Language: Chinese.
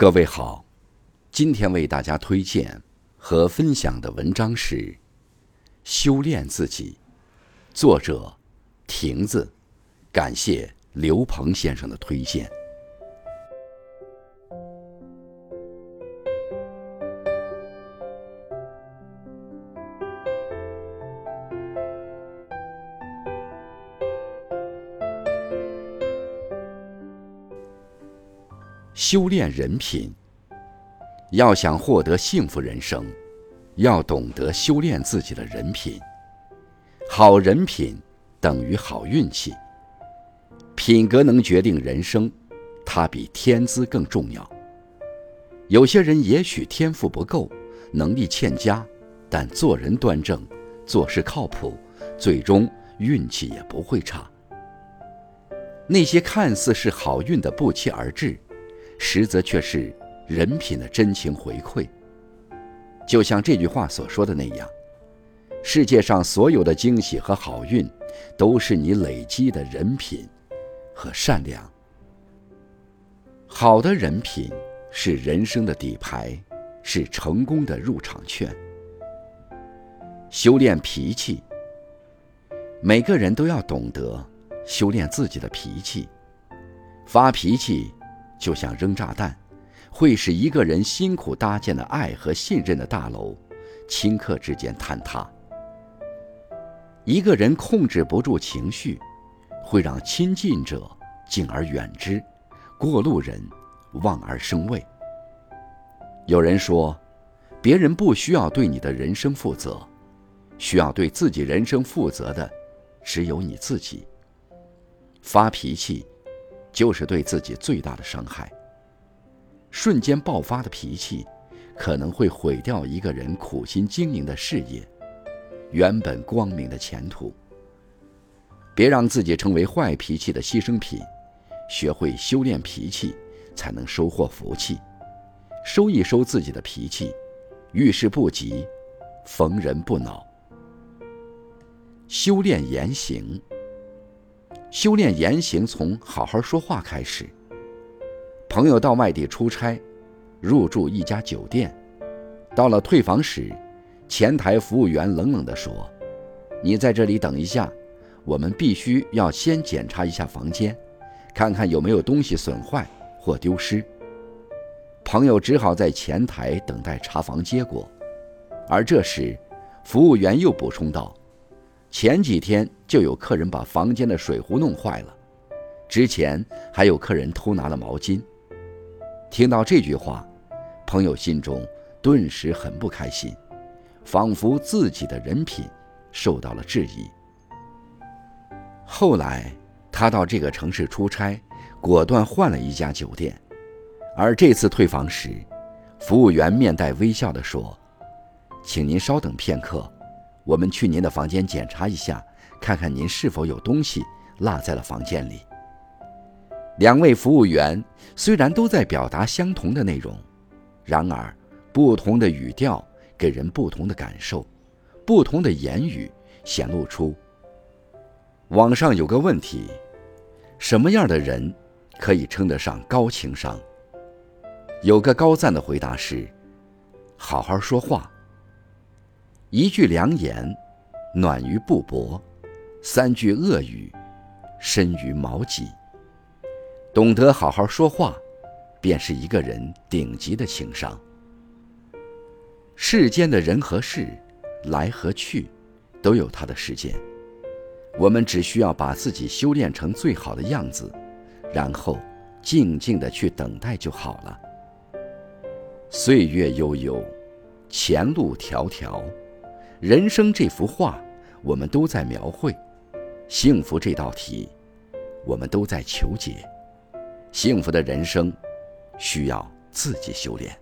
各位好，今天为大家推荐和分享的文章是《修炼自己》，作者亭子，感谢刘鹏先生的推荐。修炼人品，要想获得幸福人生，要懂得修炼自己的人品。好人品等于好运气。品格能决定人生，它比天资更重要。有些人也许天赋不够，能力欠佳，但做人端正，做事靠谱，最终运气也不会差。那些看似是好运的不期而至。实则却是人品的真情回馈。就像这句话所说的那样，世界上所有的惊喜和好运，都是你累积的人品和善良。好的人品是人生的底牌，是成功的入场券。修炼脾气，每个人都要懂得修炼自己的脾气，发脾气。就像扔炸弹，会使一个人辛苦搭建的爱和信任的大楼，顷刻之间坍塌。一个人控制不住情绪，会让亲近者敬而远之，过路人望而生畏。有人说，别人不需要对你的人生负责，需要对自己人生负责的，只有你自己。发脾气。就是对自己最大的伤害。瞬间爆发的脾气，可能会毁掉一个人苦心经营的事业，原本光明的前途。别让自己成为坏脾气的牺牲品，学会修炼脾气，才能收获福气。收一收自己的脾气，遇事不急，逢人不恼。修炼言行。修炼言行，从好好说话开始。朋友到外地出差，入住一家酒店，到了退房时，前台服务员冷冷地说：“你在这里等一下，我们必须要先检查一下房间，看看有没有东西损坏或丢失。”朋友只好在前台等待查房结果，而这时，服务员又补充道。前几天就有客人把房间的水壶弄坏了，之前还有客人偷拿了毛巾。听到这句话，朋友心中顿时很不开心，仿佛自己的人品受到了质疑。后来他到这个城市出差，果断换了一家酒店，而这次退房时，服务员面带微笑地说：“请您稍等片刻。”我们去您的房间检查一下，看看您是否有东西落在了房间里。两位服务员虽然都在表达相同的内容，然而不同的语调给人不同的感受，不同的言语显露出。网上有个问题：什么样的人可以称得上高情商？有个高赞的回答是：好好说话。一句良言，暖于布帛；三句恶语，深于矛戟。懂得好好说话，便是一个人顶级的情商。世间的人和事，来和去，都有它的时间。我们只需要把自己修炼成最好的样子，然后静静的去等待就好了。岁月悠悠，前路迢迢。人生这幅画，我们都在描绘；幸福这道题，我们都在求解。幸福的人生，需要自己修炼。